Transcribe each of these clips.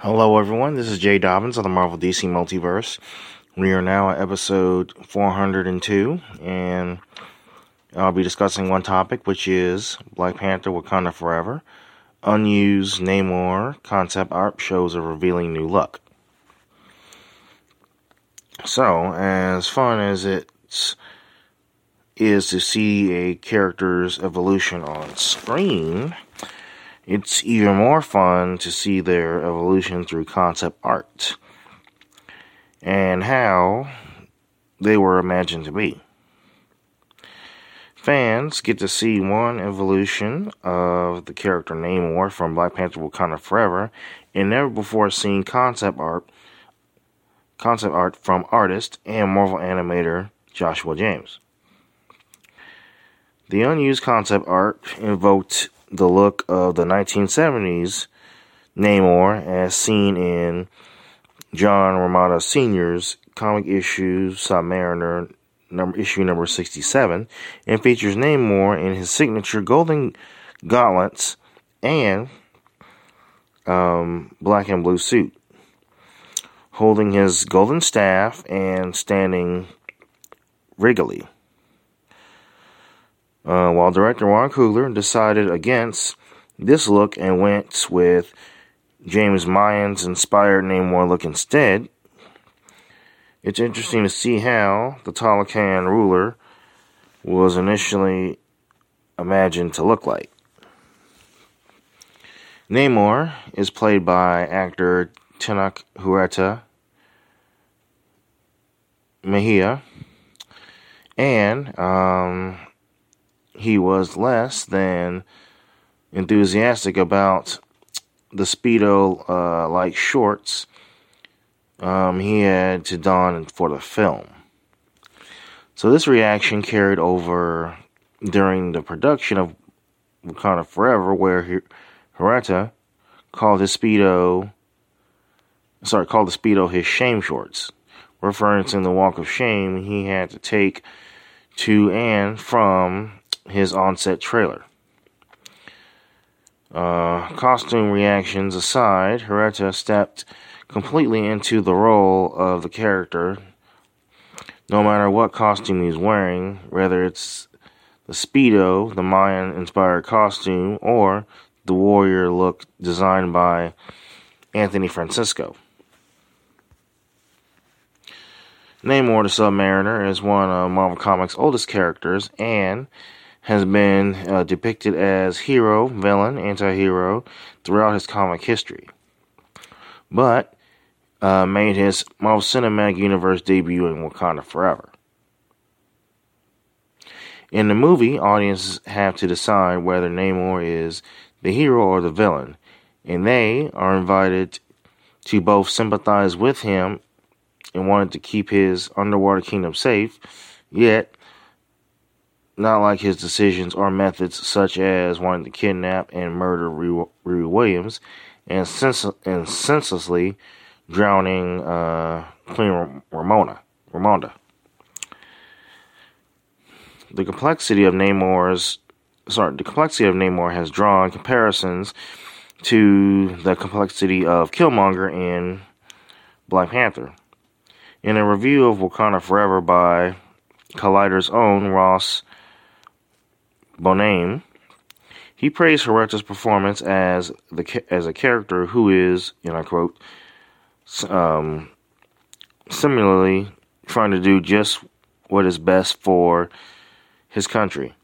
Hello, everyone. This is Jay Dobbins of the Marvel DC Multiverse. We are now at episode 402, and I'll be discussing one topic, which is Black Panther Wakanda Forever. Unused Namor concept art shows a revealing new look. So, as fun as it is to see a character's evolution on screen, it's even more fun to see their evolution through concept art and how they were imagined to be. Fans get to see one evolution of the character Namor from Black Panther Wakanda Forever and never before seen concept art concept art from artist and Marvel animator Joshua James. The unused concept art invoked the look of the 1970s Namor as seen in John Romita Sr.'s comic issue Submariner number issue number 67 and features Namor in his signature golden gauntlets and um, black and blue suit holding his golden staff and standing regally. Uh, while director Ron Coogler decided against this look and went with James Mayans inspired Namor look instead, it's interesting to see how the Talokan ruler was initially imagined to look like. Namor is played by actor Tenoch Huerta Mejia, and um, he was less than enthusiastic about the Speedo uh, like shorts um, he had to don for the film. So this reaction carried over during the production of Wakanda Forever, where Huerta called his Speedo, sorry, called the Speedo his shame shorts referencing the walk of shame he had to take to and from his onset trailer. Uh, costume reactions aside, Huerta stepped completely into the role of the character, no matter what costume he's wearing, whether it's the Speedo, the Mayan inspired costume, or the warrior look designed by Anthony Francisco. Namor the Submariner is one of Marvel Comics' oldest characters and has been uh, depicted as hero, villain, anti hero throughout his comic history. But uh, made his Marvel Cinematic Universe debut in Wakanda Forever. In the movie, audiences have to decide whether Namor is the hero or the villain, and they are invited to both sympathize with him and wanted to keep his underwater kingdom safe, yet not like his decisions or methods, such as wanting to kidnap and murder Riri Williams and, sens- and senselessly drowning uh, Queen Ramona. Ramonda. The complexity of Namor's sorry, the complexity of Namor has drawn comparisons to the complexity of Killmonger in Black Panther. In a review of Wakanda Forever by Collider's own Ross Bonaime, he praised Huerta's performance as the as a character who is, and I quote, um, similarly trying to do just what is best for his country.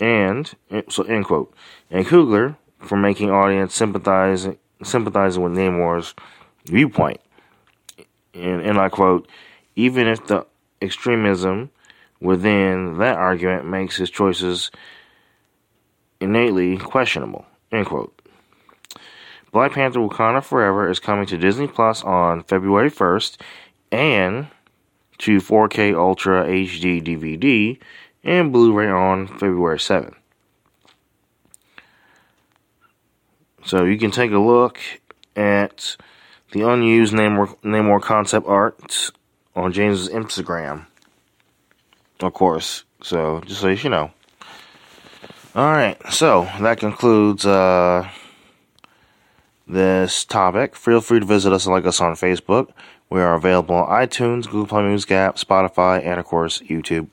And so end quote. And Coogler for making audience sympathizing sympathizing with Namor's viewpoint and, and I quote, even if the extremism within that argument makes his choices innately questionable, end quote. Black Panther Wakanda Forever is coming to Disney Plus on February 1st and to 4K Ultra HD DVD and Blu ray on February 7th. So you can take a look at the unused Namor, Namor concept art on James's Instagram. Of course. So, just so you know. Alright, so that concludes uh, this topic, feel free to visit us and like us on Facebook. We are available on iTunes, Google Play Music app, Spotify, and of course, YouTube.